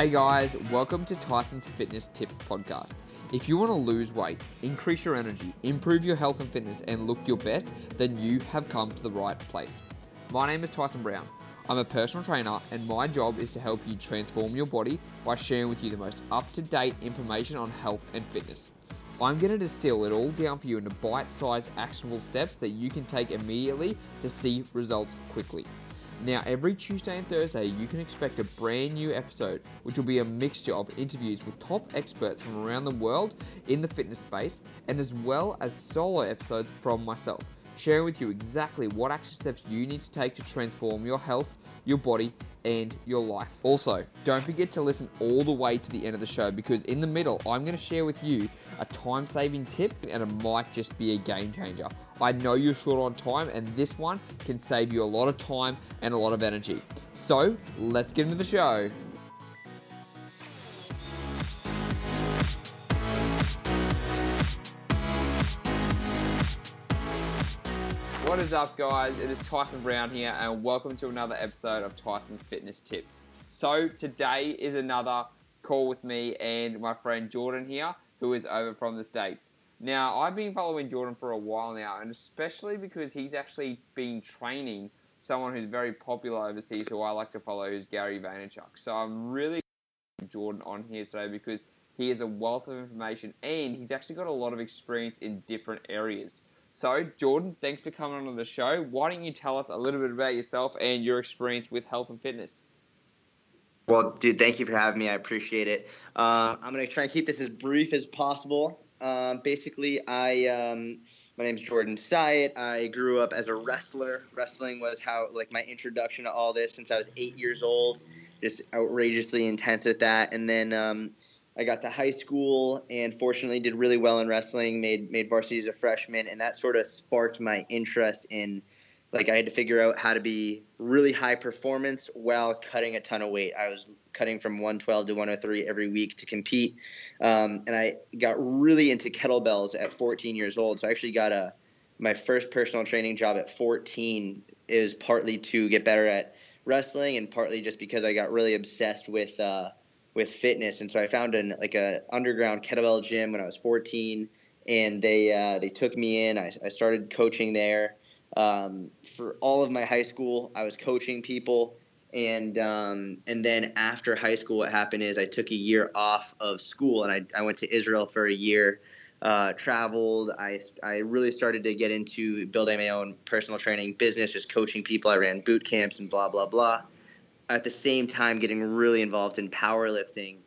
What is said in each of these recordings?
Hey guys, welcome to Tyson's Fitness Tips Podcast. If you want to lose weight, increase your energy, improve your health and fitness, and look your best, then you have come to the right place. My name is Tyson Brown. I'm a personal trainer, and my job is to help you transform your body by sharing with you the most up to date information on health and fitness. I'm going to distill it all down for you into bite sized actionable steps that you can take immediately to see results quickly. Now, every Tuesday and Thursday, you can expect a brand new episode, which will be a mixture of interviews with top experts from around the world in the fitness space, and as well as solo episodes from myself, sharing with you exactly what action steps you need to take to transform your health, your body, and your life. Also, don't forget to listen all the way to the end of the show because in the middle, I'm going to share with you a time saving tip and it might just be a game changer. I know you're short on time, and this one can save you a lot of time and a lot of energy. So, let's get into the show. What is up, guys? It is Tyson Brown here, and welcome to another episode of Tyson's Fitness Tips. So, today is another call with me and my friend Jordan here, who is over from the States. Now, I've been following Jordan for a while now, and especially because he's actually been training someone who's very popular overseas, who I like to follow, who's Gary Vaynerchuk. So I'm really Jordan on here today because he has a wealth of information and he's actually got a lot of experience in different areas. So, Jordan, thanks for coming on the show. Why don't you tell us a little bit about yourself and your experience with health and fitness? Well, dude, thank you for having me. I appreciate it. Uh, I'm going to try and keep this as brief as possible. Um, basically, I um, my name's Jordan Syatt. I grew up as a wrestler. Wrestling was how like my introduction to all this since I was eight years old. Just outrageously intense with that, and then um, I got to high school and fortunately did really well in wrestling. Made made varsity as a freshman, and that sort of sparked my interest in like I had to figure out how to be really high performance while cutting a ton of weight. I was cutting from 112 to 103 every week to compete, um, and I got really into kettlebells at 14 years old. So I actually got a my first personal training job at 14 is partly to get better at wrestling and partly just because I got really obsessed with uh, with fitness. And so I found an like a underground kettlebell gym when I was 14, and they uh, they took me in. I, I started coaching there um, for all of my high school, I was coaching people, and um, and then after high school, what happened is I took a year off of school, and I, I went to Israel for a year. Uh, traveled. I, I really started to get into building my own personal training business, just coaching people. I ran boot camps and blah blah blah. At the same time, getting really involved in powerlifting.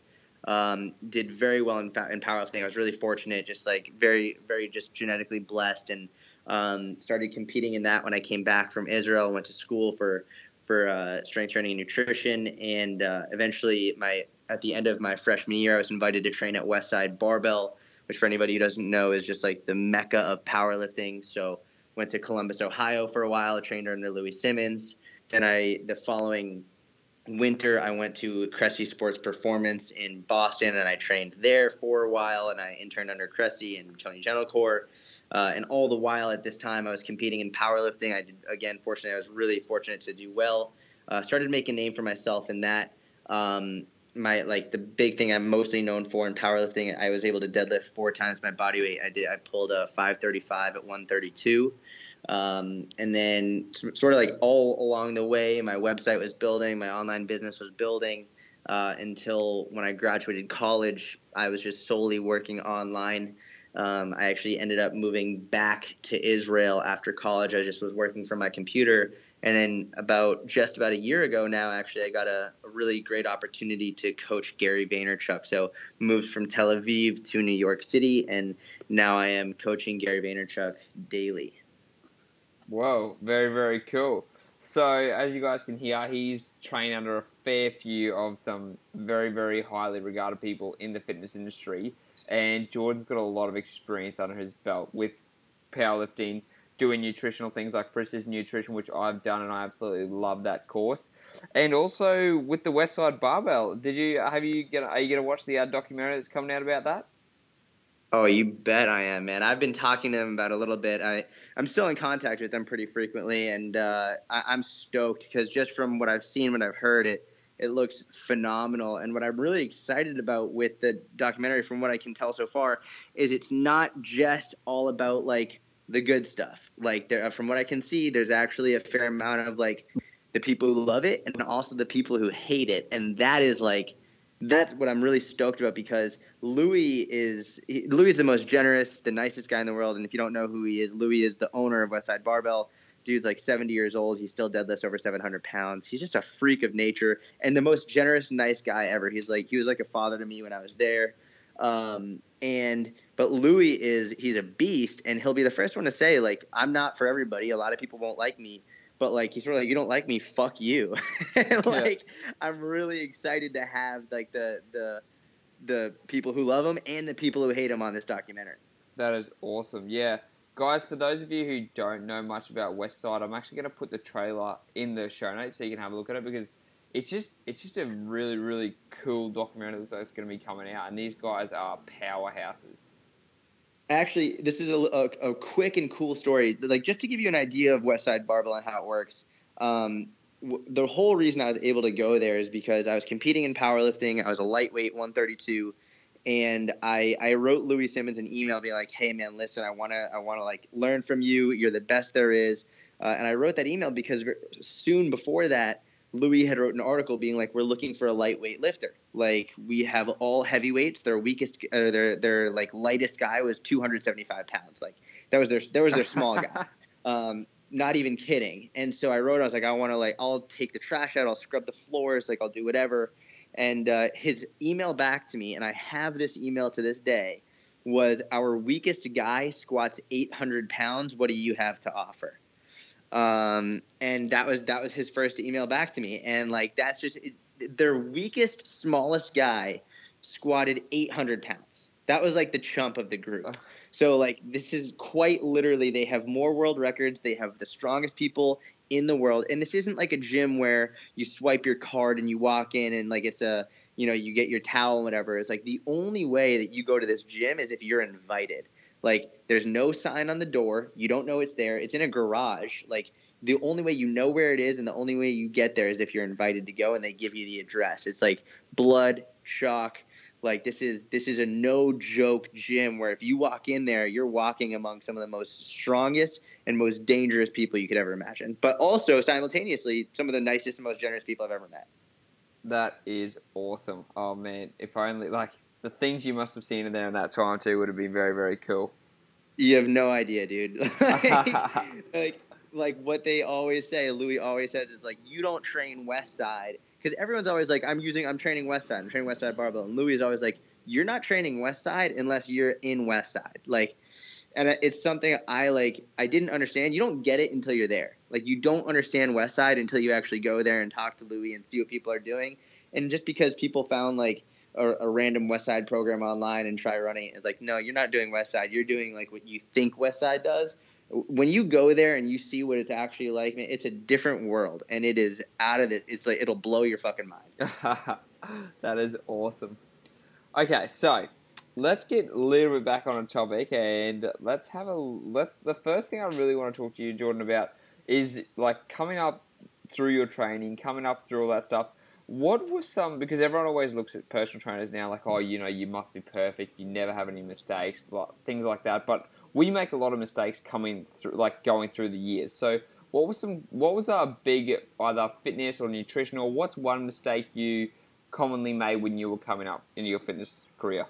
Um, did very well in, in powerlifting. I was really fortunate, just like very very just genetically blessed and um, started competing in that when I came back from Israel. Went to school for for uh, strength training and nutrition, and uh, eventually, my at the end of my freshman year, I was invited to train at Westside Barbell, which for anybody who doesn't know is just like the mecca of powerlifting. So went to Columbus, Ohio for a while. Trained under Louis Simmons. Then I the following winter I went to Cressy Sports Performance in Boston and I trained there for a while and I interned under Cressy and Tony Gentilcore. Uh, and all the while at this time, I was competing in powerlifting. I did, again, fortunately, I was really fortunate to do well. Uh, started making a name for myself in that. Um, my like the big thing I'm mostly known for in powerlifting, I was able to deadlift four times my body weight. I did. I pulled a 535 at 132. Um, and then sort of like all along the way, my website was building, my online business was building. Uh, until when I graduated college, I was just solely working online. Um, I actually ended up moving back to Israel after college. I just was working from my computer. And then about just about a year ago now, actually, I got a, a really great opportunity to coach Gary Vaynerchuk. So moved from Tel Aviv to New York City, and now I am coaching Gary Vaynerchuk daily. Whoa, very, very cool. So, as you guys can hear, he's trained under a fair few of some very, very highly regarded people in the fitness industry and Jordan's got a lot of experience under his belt with powerlifting, doing nutritional things like precision nutrition, which I've done, and I absolutely love that course. And also with the Westside Barbell, did you have you get are you gonna watch the uh, documentary that's coming out about that? Oh, you bet I am, man. I've been talking to them about a little bit. I I'm still in contact with them pretty frequently, and uh, I, I'm stoked because just from what I've seen, what I've heard, it It looks phenomenal. And what I'm really excited about with the documentary, from what I can tell so far, is it's not just all about like the good stuff. Like there, from what I can see, there's actually a fair amount of like the people who love it and also the people who hate it, and that is like that's what I'm really stoked about because Louis is he, Louis is the most generous, the nicest guy in the world. And if you don't know who he is, Louis is the owner of Westside Barbell. Dude's like 70 years old. He still deadlifts over 700 pounds. He's just a freak of nature and the most generous, nice guy ever. He's like he was like a father to me when I was there. Um, and but Louis is he's a beast, and he'll be the first one to say like I'm not for everybody. A lot of people won't like me, but like he's sort of like you don't like me, fuck you. like yeah. I'm really excited to have like the the the people who love him and the people who hate him on this documentary. That is awesome. Yeah. Guys, for those of you who don't know much about West Side, I'm actually going to put the trailer in the show notes so you can have a look at it because it's just it's just a really really cool documentary that's going to be coming out, and these guys are powerhouses. Actually, this is a, a, a quick and cool story. Like just to give you an idea of Westside Barbell and how it works. Um, w- the whole reason I was able to go there is because I was competing in powerlifting. I was a lightweight 132 and I, I wrote Louis Simmons an email being like, "Hey man, listen, I wanna I wanna like learn from you. You're the best there is." Uh, and I wrote that email because soon before that, Louis had wrote an article being like, "We're looking for a lightweight lifter. Like we have all heavyweights. Their weakest, uh, their their like lightest guy was 275 pounds. Like that was their that was their small guy. Um, not even kidding. And so I wrote, I was like, I want to like, I'll take the trash out, I'll scrub the floors, like I'll do whatever. And uh, his email back to me, and I have this email to this day, was our weakest guy squats 800 pounds. What do you have to offer? Um, and that was that was his first email back to me, and like that's just it, their weakest, smallest guy squatted 800 pounds. That was like the chump of the group. So like this is quite literally they have more world records. They have the strongest people in the world, and this isn't like a gym where you swipe your card and you walk in and like it's a you know you get your towel and whatever. It's like the only way that you go to this gym is if you're invited. Like there's no sign on the door. You don't know it's there. It's in a garage. Like the only way you know where it is and the only way you get there is if you're invited to go and they give you the address. It's like blood shock. Like this is this is a no joke gym where if you walk in there, you're walking among some of the most strongest and most dangerous people you could ever imagine. But also simultaneously some of the nicest and most generous people I've ever met. That is awesome. Oh man, if I only like the things you must have seen in there in that time too would have been very very cool. You have no idea, dude. like, like, like what they always say, Louis always says is like you don't train West Side because everyone's always like I'm using I'm training West Side, I'm training West Side barbell, and Louis is always like you're not training West Side unless you're in West Side, like. And it's something I like. I didn't understand. You don't get it until you're there. Like you don't understand West Side until you actually go there and talk to Louis and see what people are doing. And just because people found like a, a, random West Side program online and try running it. It's like, no, you're not doing West Side. You're doing like what you think West Side does. When you go there and you see what it's actually like, man, it's a different world, and it is out of it. It's like it'll blow your fucking mind. that is awesome. Okay, so let's get a little bit back on a topic, and let's have a let's. The first thing I really want to talk to you, Jordan, about is like coming up through your training, coming up through all that stuff what was some because everyone always looks at personal trainers now like oh you know you must be perfect you never have any mistakes things like that but we make a lot of mistakes coming through like going through the years. So what was some what was our big either fitness or nutritional what's one mistake you commonly made when you were coming up in your fitness career?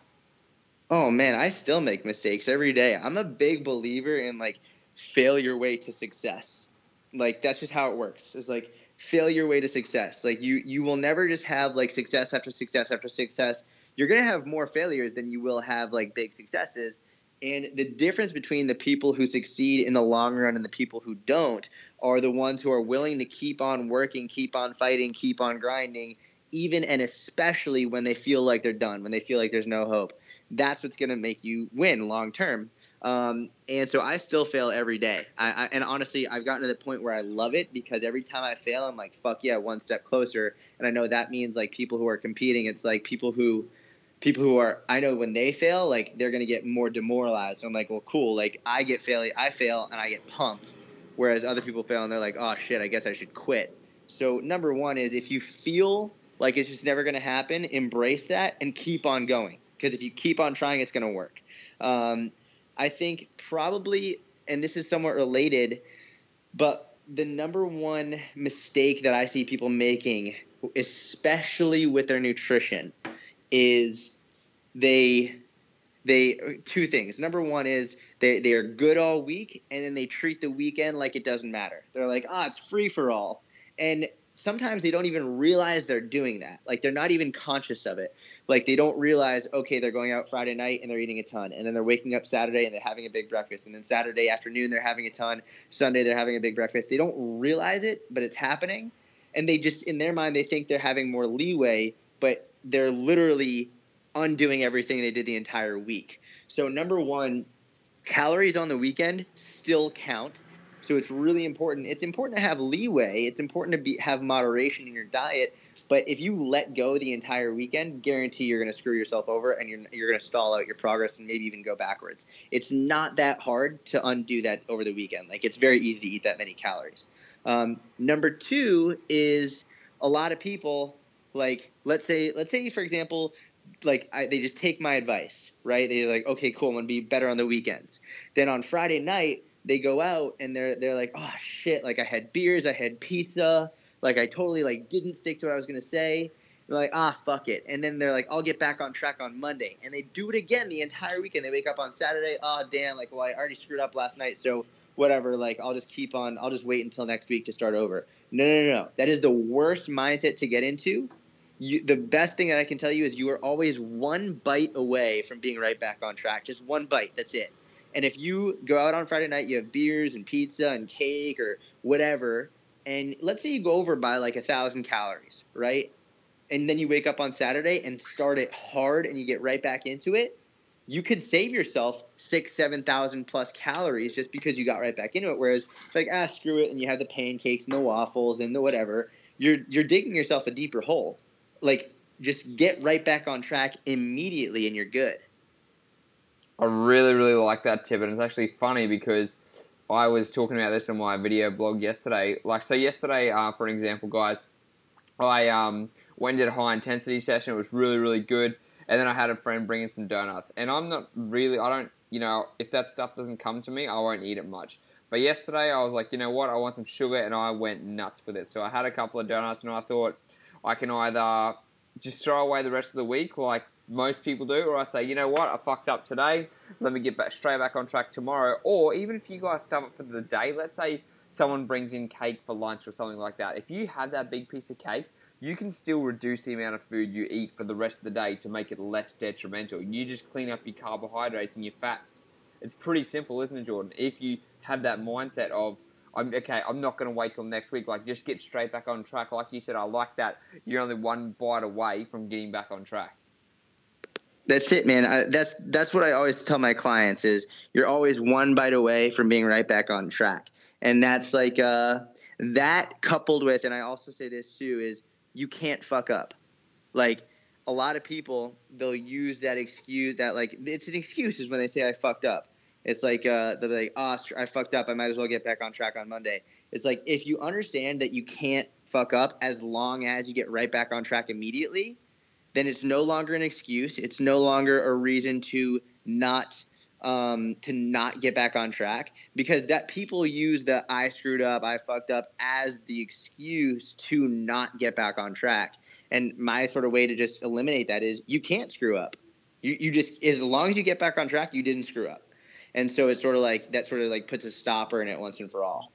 Oh man i still make mistakes every day. I'm a big believer in like failure way to success. Like that's just how it works. It's like fail your way to success. Like you you will never just have like success after success after success. You're going to have more failures than you will have like big successes. And the difference between the people who succeed in the long run and the people who don't are the ones who are willing to keep on working, keep on fighting, keep on grinding, even and especially when they feel like they're done, when they feel like there's no hope. That's what's going to make you win long term. Um, and so I still fail every day. I, I, and honestly, I've gotten to the point where I love it because every time I fail, I'm like, fuck yeah, one step closer. And I know that means like people who are competing, it's like people who, people who are, I know when they fail, like they're going to get more demoralized. So I'm like, well, cool. Like I get fail, I fail and I get pumped. Whereas other people fail and they're like, oh shit, I guess I should quit. So number one is if you feel like it's just never going to happen. Embrace that and keep on going because if you keep on trying, it's going to work. Um, I think probably, and this is somewhat related, but the number one mistake that I see people making, especially with their nutrition, is they they two things. Number one is they they are good all week, and then they treat the weekend like it doesn't matter. They're like, ah, oh, it's free for all, and sometimes they don't even realize they're doing that. Like they're not even conscious of it. Like they don't realize, okay, they're going out Friday night and they're eating a ton, and then they're waking up Saturday and they're having a big breakfast, and then Saturday afternoon they're having a ton, Sunday they're having a big breakfast. They don't realize it, but it's happening, and they just in their mind they think they're having more leeway, but they're literally undoing everything they did the entire week. So number one, calories on the weekend still count so it's really important. It's important to have leeway. It's important to be have moderation in your diet. But if you let go the entire weekend, guarantee you're going to screw yourself over and you're you're going to stall out your progress and maybe even go backwards. It's not that hard to undo that over the weekend. Like it's very easy to eat that many calories. Um, number two is a lot of people like let's say let's say for example like I, they just take my advice right they're like okay cool i'm gonna be better on the weekends then on friday night they go out and they're they're like, oh shit, like I had beers, I had pizza, like I totally like didn't stick to what I was gonna say. They're like, ah, fuck it. And then they're like, I'll get back on track on Monday. And they do it again the entire weekend. They wake up on Saturday, oh damn, like well I already screwed up last night, so whatever, like I'll just keep on I'll just wait until next week to start over. No no no no. That is the worst mindset to get into. You, the best thing that I can tell you is you are always one bite away from being right back on track. Just one bite. That's it. And if you go out on Friday night, you have beers and pizza and cake or whatever, and let's say you go over by like a thousand calories, right? And then you wake up on Saturday and start it hard and you get right back into it, you could save yourself six, seven thousand plus calories just because you got right back into it. Whereas it's like, ah, screw it, and you have the pancakes and the waffles and the whatever. You're you're digging yourself a deeper hole. Like just get right back on track immediately and you're good. I really, really like that tip, and it's actually funny because I was talking about this in my video blog yesterday. Like, so yesterday, uh, for an example, guys, I um, went did a high intensity session. It was really, really good. And then I had a friend bring in some donuts. And I'm not really, I don't, you know, if that stuff doesn't come to me, I won't eat it much. But yesterday, I was like, you know what, I want some sugar, and I went nuts with it. So I had a couple of donuts, and I thought I can either just throw away the rest of the week, like most people do, or I say, you know what, I fucked up today. Let me get back straight back on track tomorrow. Or even if you guys stop it for the day, let's say someone brings in cake for lunch or something like that. If you have that big piece of cake, you can still reduce the amount of food you eat for the rest of the day to make it less detrimental. You just clean up your carbohydrates and your fats. It's pretty simple, isn't it, Jordan? If you have that mindset of, I'm okay, I'm not going to wait till next week. Like, just get straight back on track. Like you said, I like that. You're only one bite away from getting back on track. That's it, man. I, that's that's what I always tell my clients is you're always one bite away from being right back on track, and that's like uh, that coupled with, and I also say this too is you can't fuck up. Like a lot of people, they'll use that excuse that like it's an excuse is when they say I fucked up. It's like uh, they're like, oh, I fucked up. I might as well get back on track on Monday. It's like if you understand that you can't fuck up as long as you get right back on track immediately then it's no longer an excuse. It's no longer a reason to not um, to not get back on track because that people use the I screwed up, I fucked up as the excuse to not get back on track. And my sort of way to just eliminate that is you can't screw up. You, you just as long as you get back on track, you didn't screw up. And so it's sort of like that sort of like puts a stopper in it once and for all.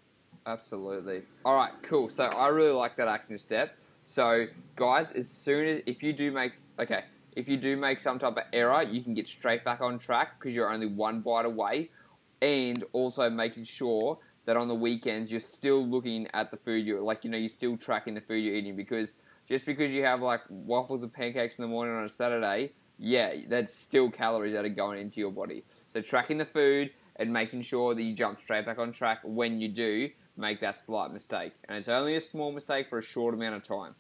Absolutely. All right, cool. So I really like that action step. So, guys, as soon as if you do make okay, if you do make some type of error, you can get straight back on track because you're only one bite away, and also making sure that on the weekends you're still looking at the food you're like you know you're still tracking the food you're eating because just because you have like waffles and pancakes in the morning on a Saturday, yeah, that's still calories that are going into your body. So tracking the food and making sure that you jump straight back on track when you do make that slight mistake. And it's only a small mistake for a short amount of time.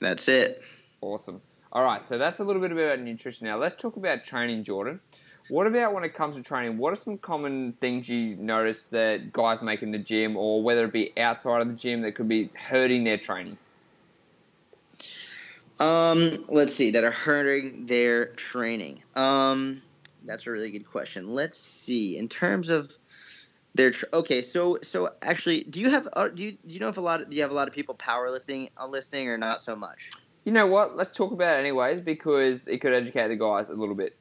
That's it. Awesome. All right, so that's a little bit about nutrition. Now let's talk about training, Jordan. What about when it comes to training? What are some common things you notice that guys make in the gym, or whether it be outside of the gym, that could be hurting their training? Um, let's see that are hurting their training. Um, that's a really good question. Let's see in terms of their tr- okay. So so actually, do you have uh, do you do you know if a lot of, do you have a lot of people powerlifting on listening or not so much? You know what? Let's talk about it anyways because it could educate the guys a little bit.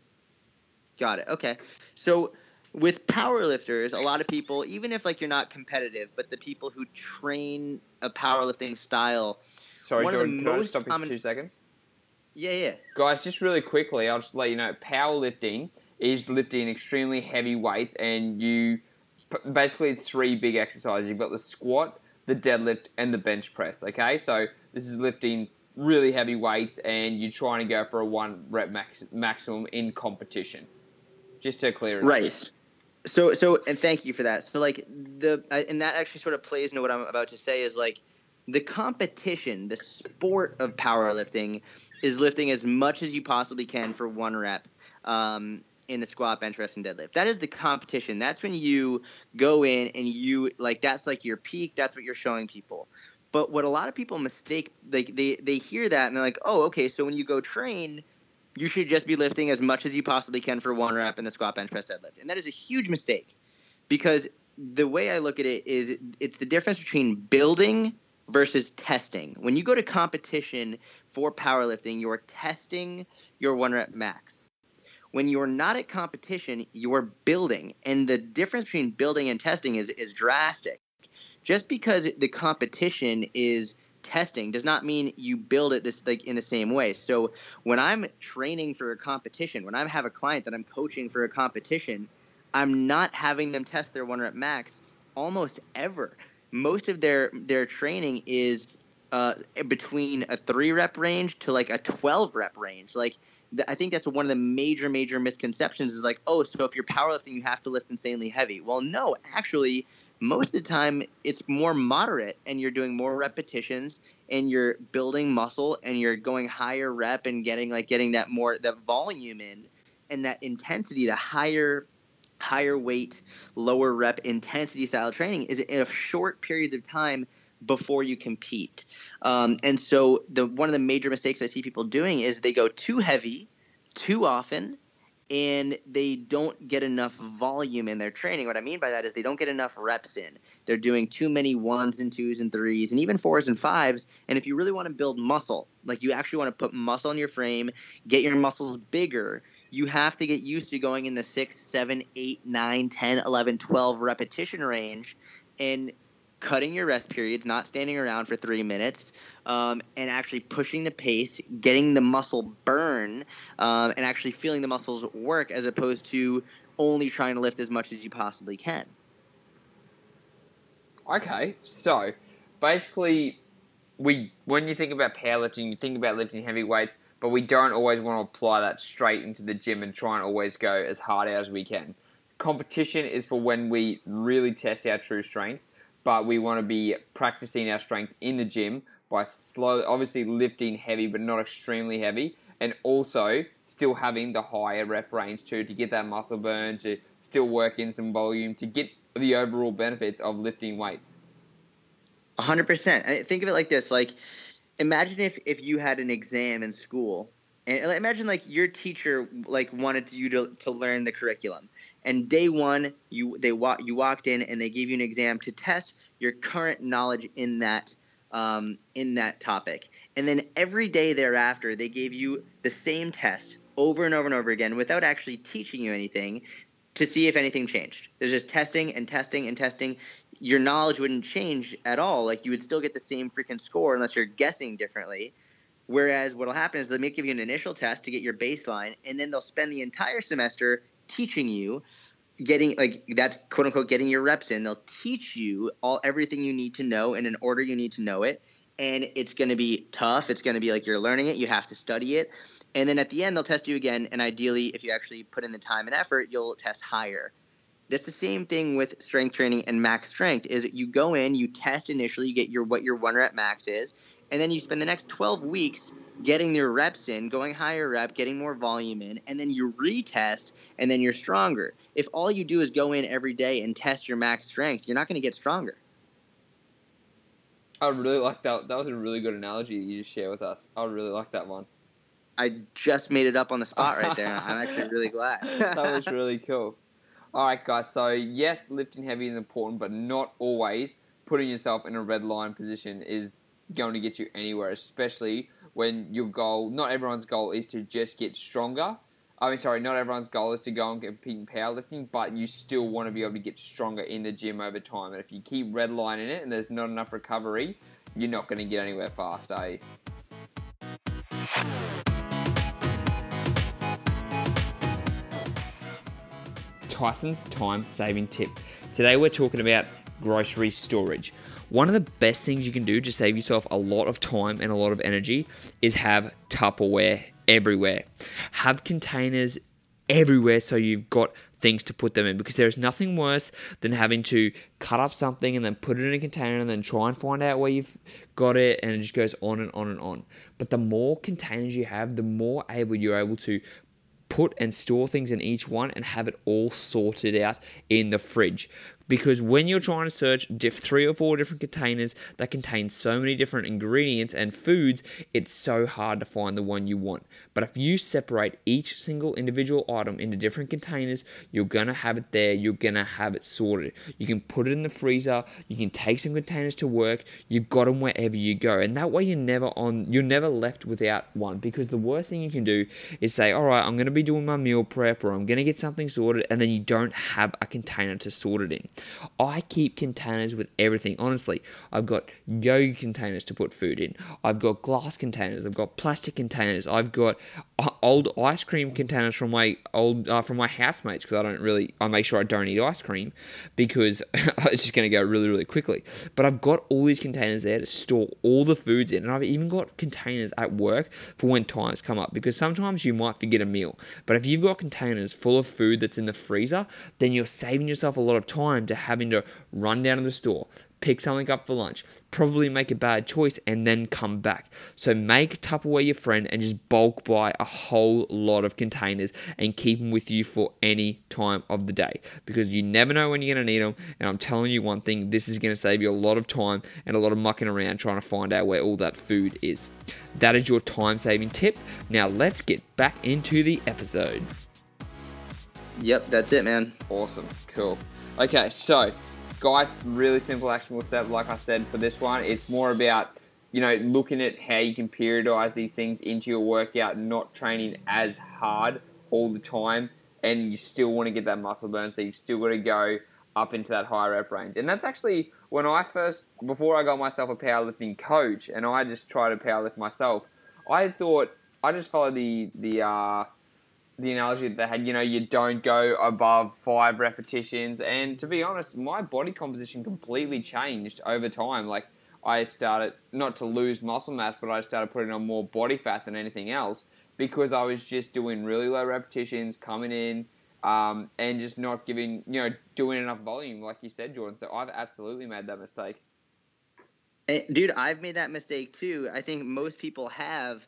Got it. Okay. So with powerlifters, a lot of people, even if like you're not competitive, but the people who train a powerlifting style. Sorry, One of the Jordan. Can I stop you common- for two seconds? Yeah, yeah. Guys, just really quickly, I'll just let you know powerlifting is lifting extremely heavy weights, and you basically it's three big exercises. You've got the squat, the deadlift, and the bench press. Okay, so this is lifting really heavy weights, and you're trying to go for a one rep max, maximum in competition. Just to clear it. up. Right. So so and thank you for that. So like the and that actually sort of plays into what I'm about to say is like the competition, the sport of powerlifting is lifting as much as you possibly can for one rep um, in the squat, bench press, and deadlift. That is the competition. That's when you go in and you like that's like your peak. That's what you're showing people. But what a lot of people mistake, like they they hear that and they're like, oh, okay, so when you go train, you should just be lifting as much as you possibly can for one rep in the squat, bench press, deadlift, and that is a huge mistake because the way I look at it is it's the difference between building versus testing. When you go to competition for powerlifting, you're testing your one rep max. When you're not at competition, you're building, and the difference between building and testing is is drastic. Just because the competition is testing does not mean you build it this like in the same way. So when I'm training for a competition, when I have a client that I'm coaching for a competition, I'm not having them test their one rep max almost ever. Most of their their training is uh, between a three rep range to like a 12 rep range. Like I think that's one of the major major misconceptions is like, oh, so if you're powerlifting, you have to lift insanely heavy. Well, no, actually. Most of the time, it's more moderate, and you're doing more repetitions, and you're building muscle, and you're going higher rep, and getting like getting that more that volume in, and that intensity. The higher higher weight, lower rep intensity style training is in a short periods of time before you compete. Um, and so the one of the major mistakes I see people doing is they go too heavy, too often, and they don't get enough volume in their training. What I mean by that is they don't get enough reps in. They're doing too many ones and twos and threes and even fours and fives. And if you really want to build muscle, like you actually want to put muscle in your frame, get your muscles bigger, you have to get used to going in the 6, 7, 8, 9, 10, 11, 12 repetition range and cutting your rest periods, not standing around for three minutes, um, and actually pushing the pace, getting the muscle burn, um, and actually feeling the muscles work as opposed to only trying to lift as much as you possibly can. Okay, so basically, we when you think about powerlifting, you think about lifting heavy weights, but we don't always want to apply that straight into the gym and try and always go as hard as we can. Competition is for when we really test our true strength, but we want to be practicing our strength in the gym by slow, obviously lifting heavy, but not extremely heavy, and also still having the higher rep range too to get that muscle burn, to still work in some volume, to get the overall benefits of lifting weights. hundred percent. I- Think of it like this: like, imagine if if you had an exam in school, and imagine like your teacher like wanted you to to learn the curriculum, and day one you they wa- you walked in and they gave you an exam to test your current knowledge in that um, in that topic, and then every day thereafter they gave you the same test over and over and over again without actually teaching you anything to see if anything changed. There's just testing and testing and testing your knowledge wouldn't change at all. Like you would still get the same freaking score unless you're guessing differently. Whereas what'll happen is they may give you an initial test to get your baseline, and then they'll spend the entire semester teaching you, getting like that's quote unquote getting your reps in. They'll teach you all everything you need to know in an order you need to know it. And it's going to be tough. It's going to be like you're learning it. You have to study it. And then at the end, they'll test you again. And ideally, if you actually put in the time and effort, you'll test higher. That's the same thing with strength training and max strength. Is you go in, you test initially, you get your what your one rep max is, and then you spend the next 12 weeks getting your reps in, going higher rep, getting more volume in, and then you retest, and then you're stronger. If all you do is go in every day and test your max strength, you're not going to get stronger. I really like that. That was a really good analogy you just shared with us. I really like that one. I just made it up on the spot right there. I'm actually really glad. that was really cool. All right, guys. So yes, lifting heavy is important, but not always. Putting yourself in a red line position is going to get you anywhere, especially when your goal. Not everyone's goal is to just get stronger. I mean, sorry, not everyone's goal is to go and compete in powerlifting, but you still want to be able to get stronger in the gym over time. And if you keep redlining it and there's not enough recovery, you're not going to get anywhere fast, you? Tyson's time saving tip. Today we're talking about grocery storage. One of the best things you can do to save yourself a lot of time and a lot of energy is have Tupperware everywhere. Have containers everywhere so you've got things to put them in because there's nothing worse than having to cut up something and then put it in a container and then try and find out where you've got it and it just goes on and on and on. But the more containers you have, the more able you're able to put and store things in each one and have it all sorted out in the fridge because when you're trying to search diff three or four different containers that contain so many different ingredients and foods, it's so hard to find the one you want. But if you separate each single individual item into different containers, you're gonna have it there, you're gonna have it sorted. You can put it in the freezer, you can take some containers to work, you've got them wherever you go. And that way you're never on you're never left without one because the worst thing you can do is say, All right, I'm gonna be doing my meal prep or I'm gonna get something sorted, and then you don't have a container to sort it in. I keep containers with everything. Honestly, I've got yoga containers to put food in. I've got glass containers. I've got plastic containers. I've got old ice cream containers from my old uh, from my housemates because I don't really I make sure I don't eat ice cream because it's just going to go really really quickly. But I've got all these containers there to store all the foods in, and I've even got containers at work for when times come up because sometimes you might forget a meal. But if you've got containers full of food that's in the freezer, then you're saving yourself a lot of time to having to run down to the store, pick something up for lunch, probably make a bad choice, and then come back. So make Tupperware your friend and just bulk buy a whole lot of containers and keep them with you for any time of the day because you never know when you're going to need them. And I'm telling you one thing this is going to save you a lot of time and a lot of mucking around trying to find out where all that food is. That is your time saving tip. Now let's get back into the episode. Yep, that's it, man. Awesome. Cool. Okay, so guys, really simple actionable step. Like I said for this one, it's more about you know looking at how you can periodize these things into your workout, not training as hard all the time, and you still want to get that muscle burn. So you still got to go up into that high rep range. And that's actually when I first, before I got myself a powerlifting coach, and I just tried to powerlift myself. I thought I just followed the the uh, the analogy that they had, you know, you don't go above five repetitions. And to be honest, my body composition completely changed over time. Like, I started not to lose muscle mass, but I started putting on more body fat than anything else because I was just doing really low repetitions, coming in, um, and just not giving, you know, doing enough volume, like you said, Jordan. So I've absolutely made that mistake. Dude, I've made that mistake too. I think most people have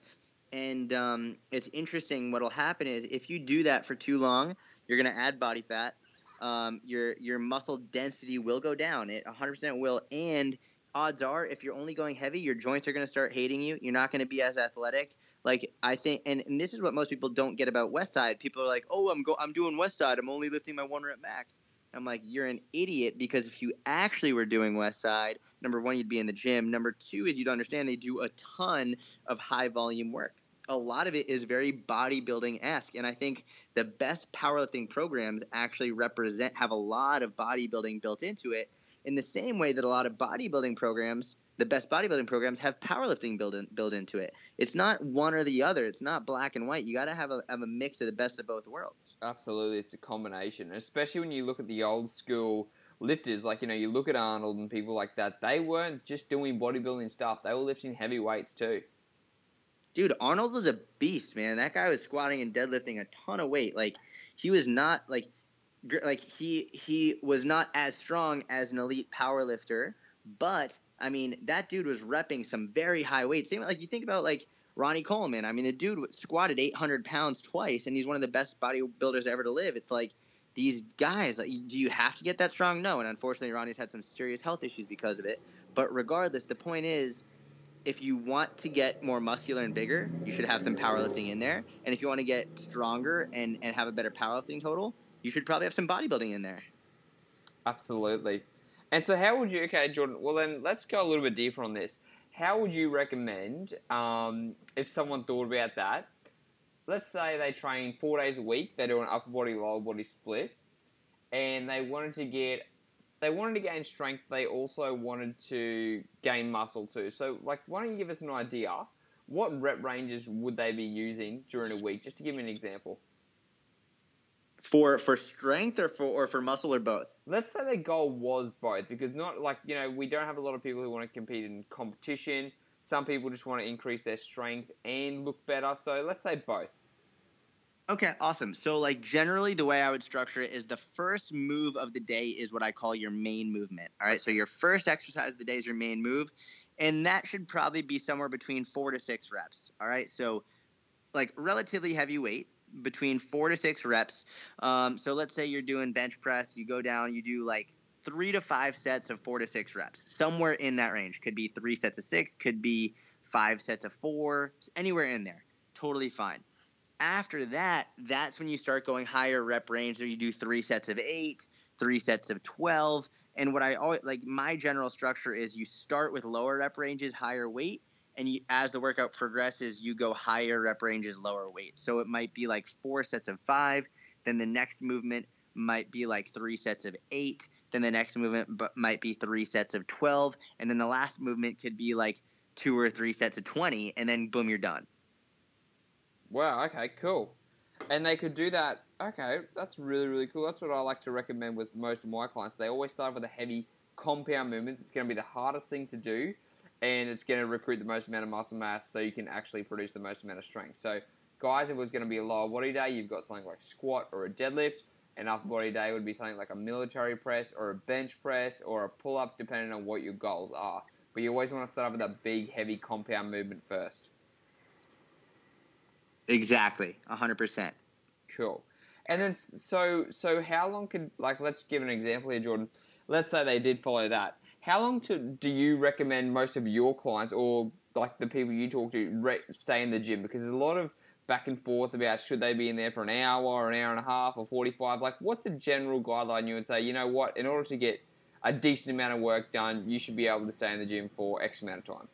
and um, it's interesting. What'll happen is if you do that for too long, you're going to add body fat. Um, your your muscle density will go down. It 100% will. And odds are, if you're only going heavy, your joints are going to start hating you. You're not going to be as athletic. Like I think, and, and this is what most people don't get about West Side. People are like, "Oh, I'm go, I'm doing West Side. I'm only lifting my one rep max." I'm like, you're an idiot because if you actually were doing West Side, number one, you'd be in the gym. Number two is you'd understand they do a ton of high volume work a lot of it is very bodybuilding esque. And I think the best powerlifting programs actually represent, have a lot of bodybuilding built into it in the same way that a lot of bodybuilding programs, the best bodybuilding programs, have powerlifting built, in, built into it. It's not one or the other, it's not black and white. You got to have a, have a mix of the best of both worlds. Absolutely. It's a combination, especially when you look at the old school lifters, like you know, you look at Arnold and people like that. They weren't just doing bodybuilding stuff; they were lifting heavy weights too dude, Arnold was a beast, man. That guy was squatting and deadlifting a ton of weight. Like he was not like like he he was not as strong as an elite power lifter, but I mean that dude was repping some very high weights. Same like you think about like Ronnie Coleman. I mean the dude squatted 800 pounds twice, and he's one of the best bodybuilders ever to live. It's like these guys, like, do you have to get that strong? No. And unfortunately, Ronnie's had some serious health issues because of it. But regardless, the point is, if you want to get more muscular and bigger, you should have some powerlifting in there. And if you want to get stronger and, and have a better powerlifting total, you should probably have some bodybuilding in there. Absolutely. And so, how would you, okay, Jordan, well, then let's go a little bit deeper on this. How would you recommend, um, if someone thought about that, let's say they train four days a week, they do an upper body, lower body split, and they wanted to get they wanted to gain strength. They also wanted to gain muscle too. So, like, why don't you give us an idea? What rep ranges would they be using during a week? Just to give me an example. For for strength or for or for muscle or both. Let's say their goal was both, because not like you know we don't have a lot of people who want to compete in competition. Some people just want to increase their strength and look better. So let's say both. Okay, awesome. So, like, generally, the way I would structure it is the first move of the day is what I call your main movement. All right, so your first exercise of the day is your main move, and that should probably be somewhere between four to six reps. All right, so like relatively heavy weight between four to six reps. Um, so, let's say you're doing bench press, you go down, you do like three to five sets of four to six reps, somewhere in that range. Could be three sets of six, could be five sets of four, anywhere in there. Totally fine after that, that's when you start going higher rep range. So you do three sets of eight, three sets of 12. And what I always like, my general structure is you start with lower rep ranges, higher weight. And you, as the workout progresses, you go higher rep ranges, lower weight. So it might be like four sets of five. Then the next movement might be like three sets of eight. Then the next movement might be three sets of 12. And then the last movement could be like two or three sets of 20. And then boom, you're done. Wow. Okay. Cool. And they could do that. Okay, that's really really cool. That's what I like to recommend with most of my clients. They always start with a heavy compound movement. It's going to be the hardest thing to do, and it's going to recruit the most amount of muscle mass, so you can actually produce the most amount of strength. So, guys, if it was going to be a lower body day, you've got something like squat or a deadlift. An upper body day would be something like a military press or a bench press or a pull up, depending on what your goals are. But you always want to start off with a big, heavy compound movement first. Exactly, hundred percent. Cool. And then so so how long could like let's give an example here, Jordan. Let's say they did follow that. How long to do you recommend most of your clients or like the people you talk to re- stay in the gym? Because there's a lot of back and forth about should they be in there for an hour or an hour and a half or 45 like what's a general guideline you would say you know what in order to get a decent amount of work done you should be able to stay in the gym for x amount of time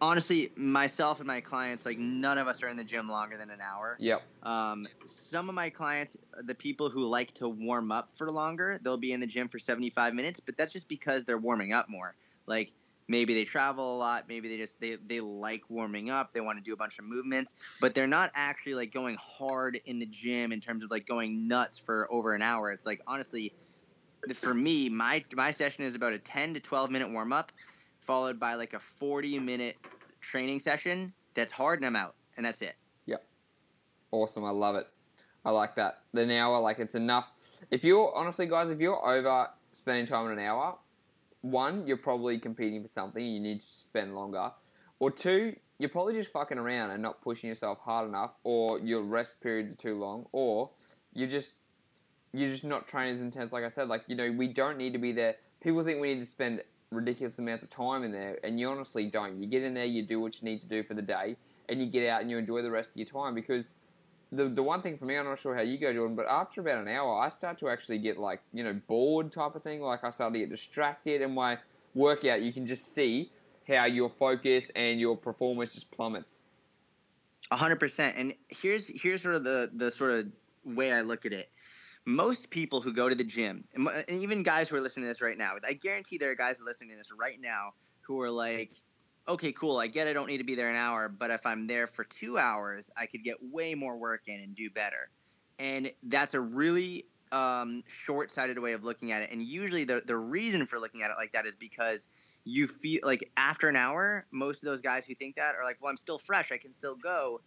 honestly, myself and my clients, like none of us are in the gym longer than an hour. Yep. Um, some of my clients, the people who like to warm up for longer, they'll be in the gym for 75 minutes, but that's just because they're warming up more. Like maybe they travel a lot, maybe they just they they like warming up, they want to do a bunch of movements, but they're not actually like going hard in the gym in terms of like going nuts for over an hour. It's like honestly, for me, my my session is about a 10 to 12 minute warm up followed by like a 40 minute training session that's hard and I'm out. And that's it. Yep. Awesome. I love it. I like that. The hour, like it's enough. If you're honestly, guys, if you're over spending time in an hour, one, you're probably competing for something you need to spend longer. Or two, you're probably just fucking around and not pushing yourself hard enough, or your rest periods are too long, or you're just you're just not training as intense. Like I said, like you know, we don't need to be there. People think we need to spend ridiculous amounts of time in there, and you honestly don't. You get in there, you do what you need to do for the day, and you get out and you enjoy the rest of your time because the the one thing for me, I'm not sure how you go, Jordan, but after about an hour, I start to actually get like you know bored type of thing. Like I start to get distracted, and my workout, you can just see how your focus and your performance just plummets. A hundred percent. And here's here's sort of the the sort of way I look at it most people who go to the gym, and even guys who are listening to this right now, I guarantee there are guys listening to this right now who are like, okay, cool, I get I don't need to be there an hour, but if I'm there for two hours, I could get way more work in and do better. And that's a really um, short sighted way of looking at it. And usually the, the reason for looking at it like that is because you feel like after an hour, most of those guys who think that are like, well, I'm still fresh, I can still go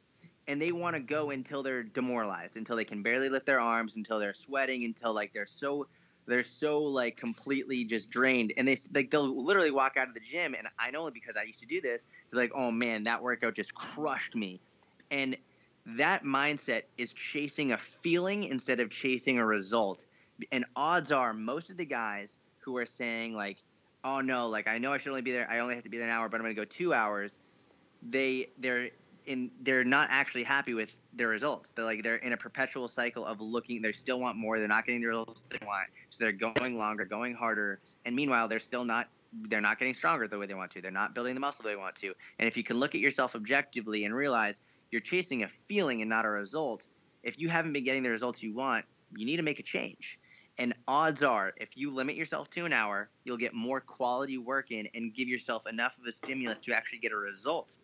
and they want to go until they're demoralized, until they can barely lift their arms, until they're sweating, until like they're so they're so like completely just drained, and they like they'll literally walk out of the gym, and I know because I used to do this. They're like, "Oh man, that workout just crushed me," and that mindset is chasing a feeling instead of chasing a result. And odds are most of the guys who are saying like, "Oh no, like I know I should only be there. I only have to be there an hour, but I'm going to go 2 hours." They they're in they're not actually happy with their results. They're like they're in a perpetual cycle of looking. They still want more. They're not getting the results they want, so they're going longer, going harder, and meanwhile they're still not. They're not getting stronger the way they want to. They're not building the muscle they want to. And if you can look at yourself objectively and realize you're chasing a feeling and not a result, if you haven't been getting the results you want, you need to make a change. And odds are, if you limit yourself to an hour, you'll get more quality work in and give yourself enough of a stimulus to actually get a result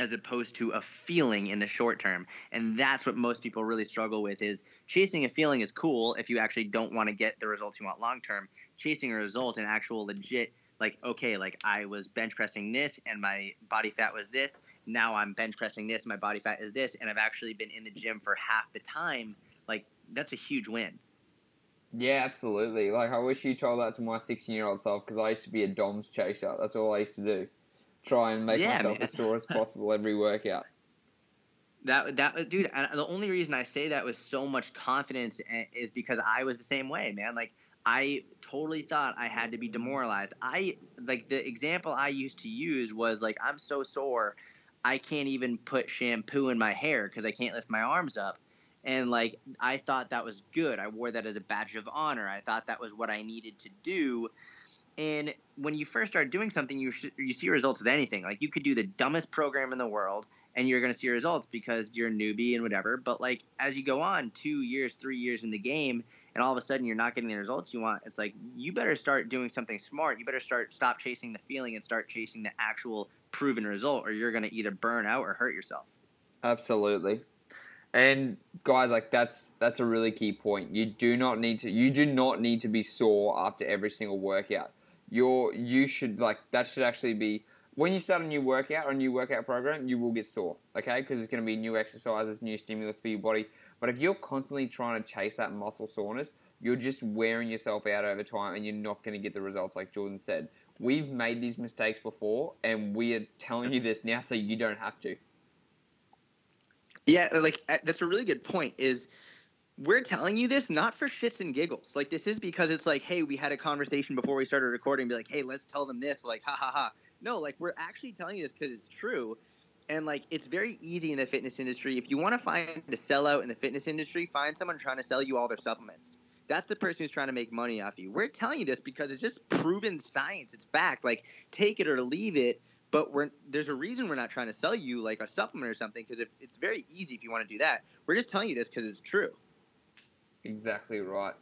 as opposed to a feeling in the short term. And that's what most people really struggle with is chasing a feeling is cool if you actually don't want to get the results you want long term. Chasing a result and actual legit like okay like i was bench pressing this and my body fat was this. Now i'm bench pressing this my body fat is this and i've actually been in the gym for half the time like that's a huge win. Yeah absolutely. Like i wish you told that to my 16 year old self because i used to be a doms chaser. That's all i used to do try and make yeah, myself man. as sore as possible every workout. That that dude, the only reason I say that with so much confidence eh, is because I was the same way, man. Like I totally thought I had to be demoralized. I like the example I used to use was like I'm so sore, I can't even put shampoo in my hair because I can't lift my arms up. And like I thought that was good. I wore that as a badge of honor. I thought that was what I needed to do and when you first start doing something, you sh- you see results with anything. Like you could do the dumbest program in the world, and you're going to see results because you're a newbie and whatever. But like as you go on, two years, three years in the game, and all of a sudden you're not getting the results you want, it's like you better start doing something smart. You better start stop chasing the feeling and start chasing the actual proven result, or you're going to either burn out or hurt yourself. Absolutely. And guys, like that's that's a really key point. You do not need to you do not need to be sore after every single workout you're you should like that should actually be when you start a new workout or a new workout program, you will get sore, okay? Because it's going to be new exercises, new stimulus for your body. But if you're constantly trying to chase that muscle soreness, you're just wearing yourself out over time and you're not going to get the results like Jordan said. We've made these mistakes before and we are telling you this now so you don't have to. Yeah, like uh, that's a really good point is we're telling you this not for shits and giggles. Like this is because it's like, hey, we had a conversation before we started recording. Be like, hey, let's tell them this. Like, ha ha ha. No, like we're actually telling you this because it's true, and like it's very easy in the fitness industry. If you want to find a sellout in the fitness industry, find someone trying to sell you all their supplements. That's the person who's trying to make money off you. We're telling you this because it's just proven science. It's fact. Like take it or leave it. But we're, there's a reason we're not trying to sell you like a supplement or something because if it's very easy if you want to do that. We're just telling you this because it's true. Exactly right.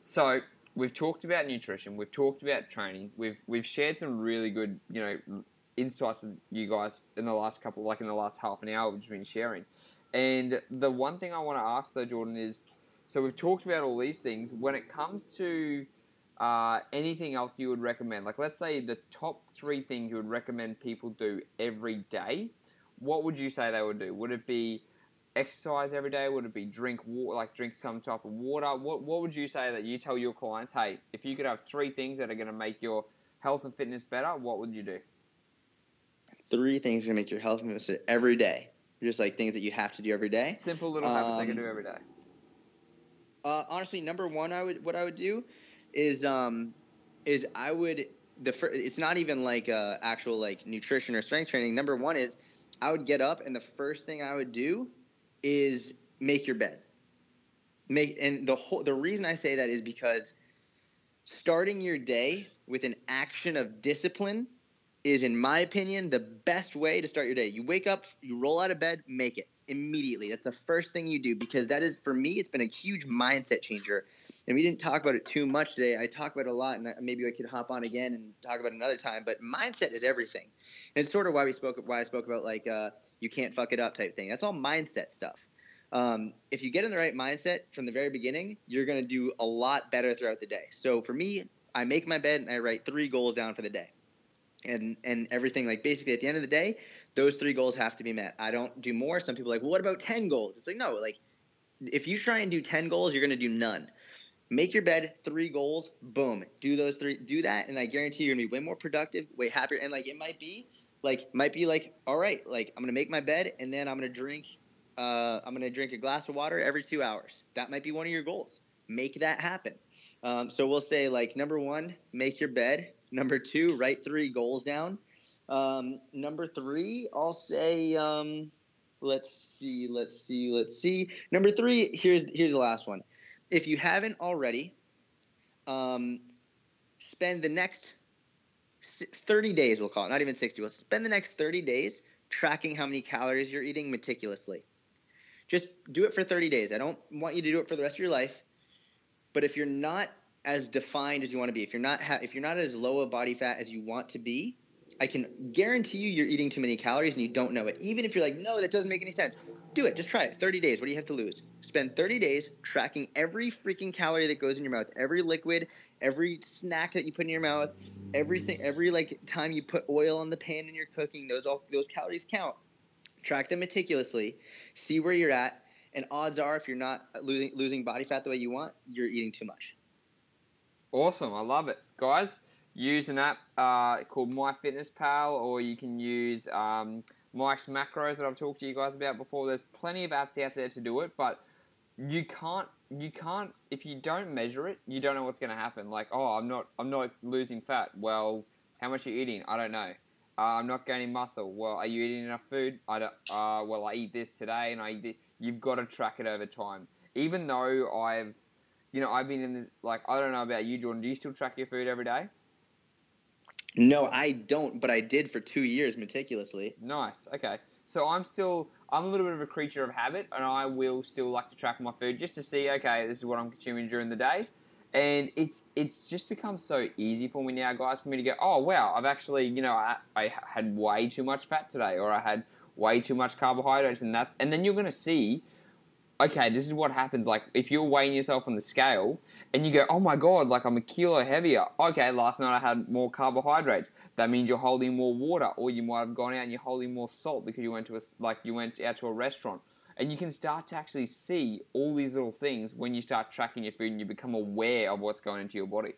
So we've talked about nutrition, we've talked about training, we've we've shared some really good, you know, insights with you guys in the last couple, like in the last half an hour, we've just been sharing. And the one thing I want to ask though, Jordan, is so we've talked about all these things. When it comes to uh, anything else you would recommend, like let's say the top three things you would recommend people do every day, what would you say they would do? Would it be exercise every day? Would it be drink water, like drink some type of water? What What would you say that you tell your clients? Hey, if you could have three things that are going to make your health and fitness better, what would you do? Three things to make your health and fitness every day. Just like things that you have to do every day. Simple little um, habits I can do every day. Uh, honestly, number one, I would what I would do is um is I would the first, it's not even like uh, actual like nutrition or strength training. Number one is I would get up and the first thing I would do is make your bed. Make and the whole the reason I say that is because starting your day with an action of discipline is in my opinion the best way to start your day. You wake up, you roll out of bed, make it immediately. That's the first thing you do because that is for me it's been a huge mindset changer. And we didn't talk about it too much today. I talk about it a lot and maybe I could hop on again and talk about it another time, but mindset is everything. And it's sort of why we spoke why I spoke about like uh, you can't fuck it up type thing. That's all mindset stuff. Um, if you get in the right mindset from the very beginning, you're going to do a lot better throughout the day. So for me, I make my bed and I write three goals down for the day, and and everything like basically at the end of the day, those three goals have to be met. I don't do more. Some people are like, well, what about ten goals? It's like no, like if you try and do ten goals, you're going to do none make your bed three goals boom do those three do that and i guarantee you're gonna be way more productive way happier and like it might be like might be like all right like i'm gonna make my bed and then i'm gonna drink uh, I'm to drink a glass of water every two hours. That might be one of your goals. Make that happen. Um, so we'll say like number one, make your bed. Number two, write three goals down. Um, number three, I'll say, um, let's see, let's see, let's see. Number three, here's here's the last one. If you haven't already, um, spend the next 30 days, we'll call it, not even 60. We'll spend the next 30 days tracking how many calories you're eating meticulously. Just do it for 30 days. I don't want you to do it for the rest of your life. But if you're not as defined as you want to be, if you're not ha- if you're not as low a body fat as you want to be, I can guarantee you you're eating too many calories and you don't know it. Even if you're like, no, that doesn't make any sense. Do it. Just try it. 30 days. What do you have to lose? Spend 30 days tracking every freaking calorie that goes in your mouth, every liquid, every snack that you put in your mouth, everything, every like time you put oil on the pan and you're cooking. Those all those calories count. Track them meticulously. See where you're at. And odds are, if you're not losing losing body fat the way you want, you're eating too much. Awesome. I love it, guys use an app uh, called MyFitnessPal, or you can use um, Mike's Macros that I've talked to you guys about before. There's plenty of apps out there to do it, but you can't you can't if you don't measure it, you don't know what's going to happen. Like, oh, I'm not I'm not losing fat. Well, how much are you eating? I don't know. Uh, I'm not gaining muscle. Well, are you eating enough food? I don't. Uh, well, I eat this today, and I eat this. You've got to track it over time. Even though I've, you know, I've been in this. Like, I don't know about you, Jordan. Do you still track your food every day? No, I don't, but I did for two years meticulously. Nice. Okay. So I'm still I'm a little bit of a creature of habit, and I will still like to track my food just to see. Okay, this is what I'm consuming during the day, and it's it's just become so easy for me now, guys, for me to go. Oh wow, I've actually you know I, I had way too much fat today, or I had way too much carbohydrates, and that's and then you're gonna see okay, this is what happens. Like, if you're weighing yourself on the scale and you go, oh my god, like I'm a kilo heavier. Okay, last night I had more carbohydrates. That means you're holding more water, or you might have gone out and you're holding more salt because you went to a like you went out to a restaurant. And you can start to actually see all these little things when you start tracking your food and you become aware of what's going into your body.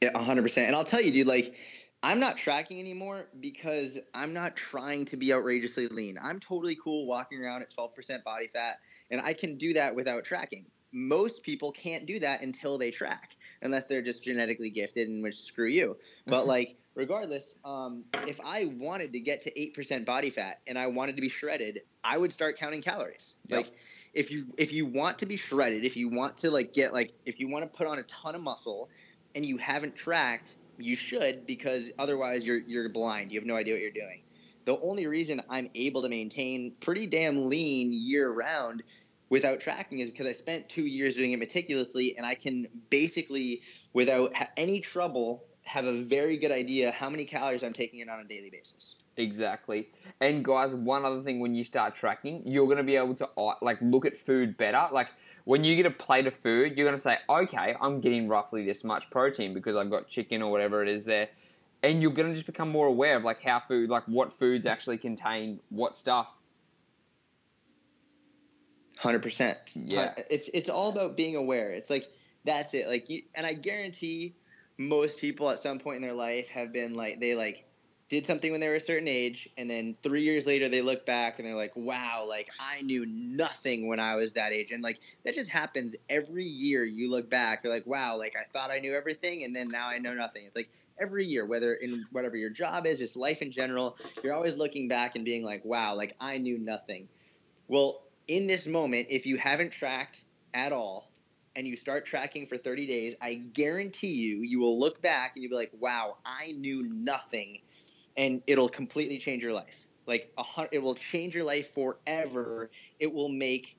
Yeah, 100%. And I'll tell you, dude, like I'm not tracking anymore because I'm not trying to be outrageously lean. I'm totally cool walking around at 12% body fat, and I can do that without tracking. Most people can't do that until they track, unless they're just genetically gifted, and which screw you. But like, regardless, um, if I wanted to get to 8% body fat and I wanted to be shredded, I would start counting calories. Yep. Like, if you if you want to be shredded, if you want to like get like if you want to put on a ton of muscle, and you haven't tracked you should because otherwise you're you're blind. You have no idea what you're doing. The only reason I'm able to maintain pretty damn lean year round without tracking is because I spent two years doing it meticulously, and I can basically, without any trouble, have a very good idea how many calories I'm taking in on a daily basis. Exactly. And guys, one other thing when you start tracking, you're going to be able to uh, like look at food better. Like when you get a plate of food, you're going to say, okay, I'm getting roughly this much protein because I've got chicken or whatever it is there. And you're going to just become more aware of like how food, like what foods actually contain what stuff. Hundred percent. Yeah. It's it's all about being aware. It's like that's it. Like, you, and I guarantee most people at some point in their life have been like they like did something when they were a certain age and then three years later they look back and they're like wow like i knew nothing when i was that age. And like that just happens every year you look back you're like wow like i thought i knew everything and then now i know nothing. It's like every year whether in whatever your job is just life in general you're always looking back and being like wow like i knew nothing. Well in this moment if you haven't tracked at all and you start tracking for 30 days, I guarantee you, you will look back and you'll be like, wow, I knew nothing and it'll completely change your life. Like a hundred, it will change your life forever. It will make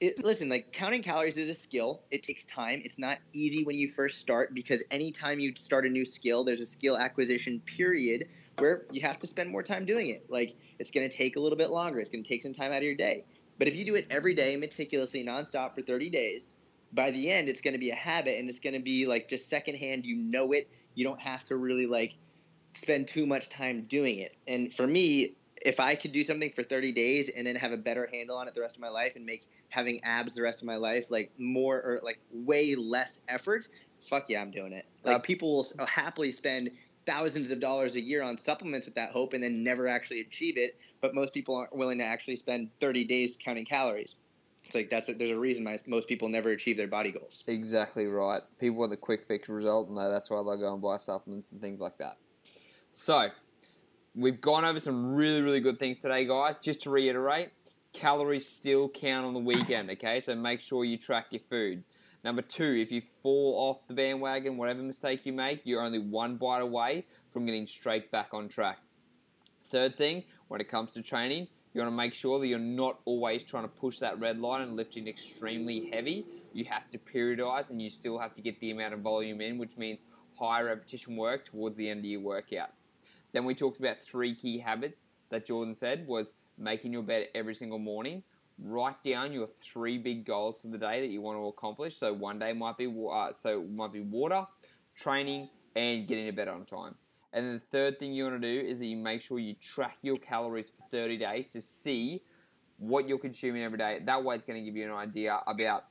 it, listen, like counting calories is a skill. It takes time. It's not easy when you first start because anytime you start a new skill, there's a skill acquisition period where you have to spend more time doing it. Like it's going to take a little bit longer. It's going to take some time out of your day. But if you do it every day, meticulously, nonstop for 30 days, by the end, it's going to be a habit and it's going to be like just secondhand. You know it. You don't have to really like spend too much time doing it. And for me, if I could do something for 30 days and then have a better handle on it the rest of my life and make having abs the rest of my life like more or like way less effort, fuck yeah, I'm doing it. Like people will uh, happily spend thousands of dollars a year on supplements with that hope and then never actually achieve it. But most people aren't willing to actually spend 30 days counting calories. It's like that's a, there's a reason my, most people never achieve their body goals. Exactly right. People want the quick fix result, and uh, that's why they go and buy supplements and things like that. So, we've gone over some really, really good things today, guys. Just to reiterate, calories still count on the weekend, okay? So make sure you track your food. Number two, if you fall off the bandwagon, whatever mistake you make, you're only one bite away from getting straight back on track. Third thing, when it comes to training, you want to make sure that you're not always trying to push that red line and lifting extremely heavy. You have to periodize and you still have to get the amount of volume in, which means high repetition work towards the end of your workouts. Then we talked about three key habits that Jordan said was making your bed every single morning. Write down your three big goals for the day that you want to accomplish. So one day might be uh, so might be water, training, and getting to bed on time. And then the third thing you want to do is that you make sure you track your calories for 30 days to see what you're consuming every day. That way, it's going to give you an idea about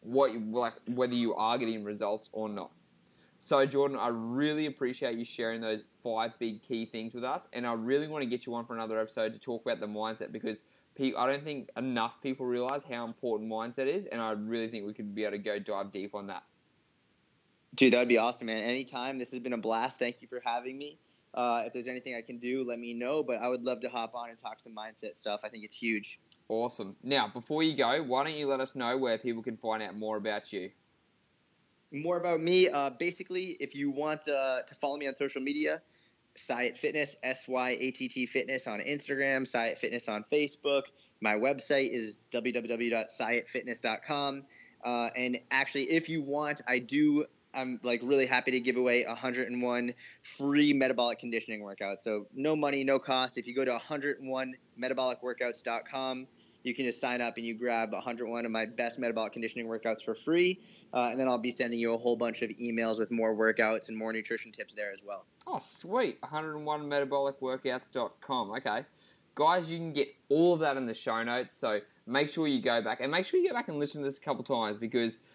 what like whether you are getting results or not. So, Jordan, I really appreciate you sharing those five big key things with us, and I really want to get you on for another episode to talk about the mindset because I don't think enough people realize how important mindset is, and I really think we could be able to go dive deep on that. Dude, that would be awesome, man. Anytime. This has been a blast. Thank you for having me. Uh, if there's anything I can do, let me know. But I would love to hop on and talk some mindset stuff. I think it's huge. Awesome. Now, before you go, why don't you let us know where people can find out more about you? More about me. Uh, basically, if you want uh, to follow me on social media, Syatt Fitness, S Y A T T Fitness on Instagram, Syatt Fitness on Facebook. My website is www.syattfitness.com. Uh, and actually, if you want, I do I'm like really happy to give away 101 free metabolic conditioning workouts. So no money, no cost. If you go to 101metabolicworkouts.com, you can just sign up and you grab 101 of my best metabolic conditioning workouts for free. Uh, and then I'll be sending you a whole bunch of emails with more workouts and more nutrition tips there as well. Oh, sweet. 101metabolicworkouts.com. Okay. Guys, you can get all of that in the show notes. So make sure you go back and make sure you go back and listen to this a couple times because –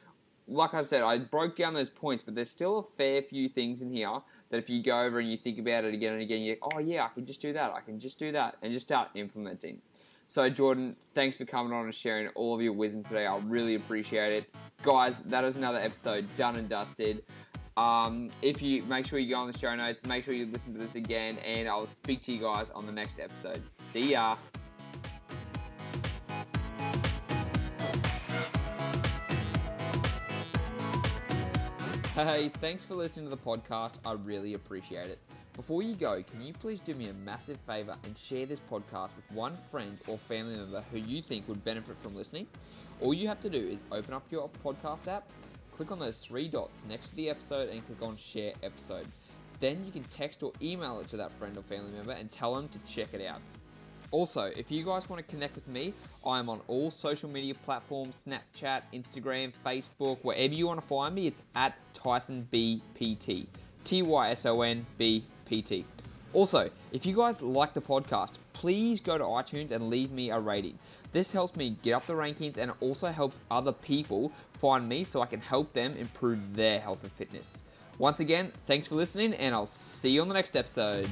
like I said, I broke down those points, but there's still a fair few things in here that if you go over and you think about it again and again, you oh yeah, I can just do that, I can just do that, and just start implementing. So Jordan, thanks for coming on and sharing all of your wisdom today. I really appreciate it, guys. That is another episode done and dusted. Um, if you make sure you go on the show notes, make sure you listen to this again, and I'll speak to you guys on the next episode. See ya. Hey, thanks for listening to the podcast. I really appreciate it. Before you go, can you please do me a massive favor and share this podcast with one friend or family member who you think would benefit from listening? All you have to do is open up your podcast app, click on those three dots next to the episode, and click on Share Episode. Then you can text or email it to that friend or family member and tell them to check it out. Also, if you guys want to connect with me, I am on all social media platforms Snapchat, Instagram, Facebook, wherever you want to find me, it's at Tyson BPT. T Y S O N B P T. Also, if you guys like the podcast, please go to iTunes and leave me a rating. This helps me get up the rankings and also helps other people find me so I can help them improve their health and fitness. Once again, thanks for listening, and I'll see you on the next episode.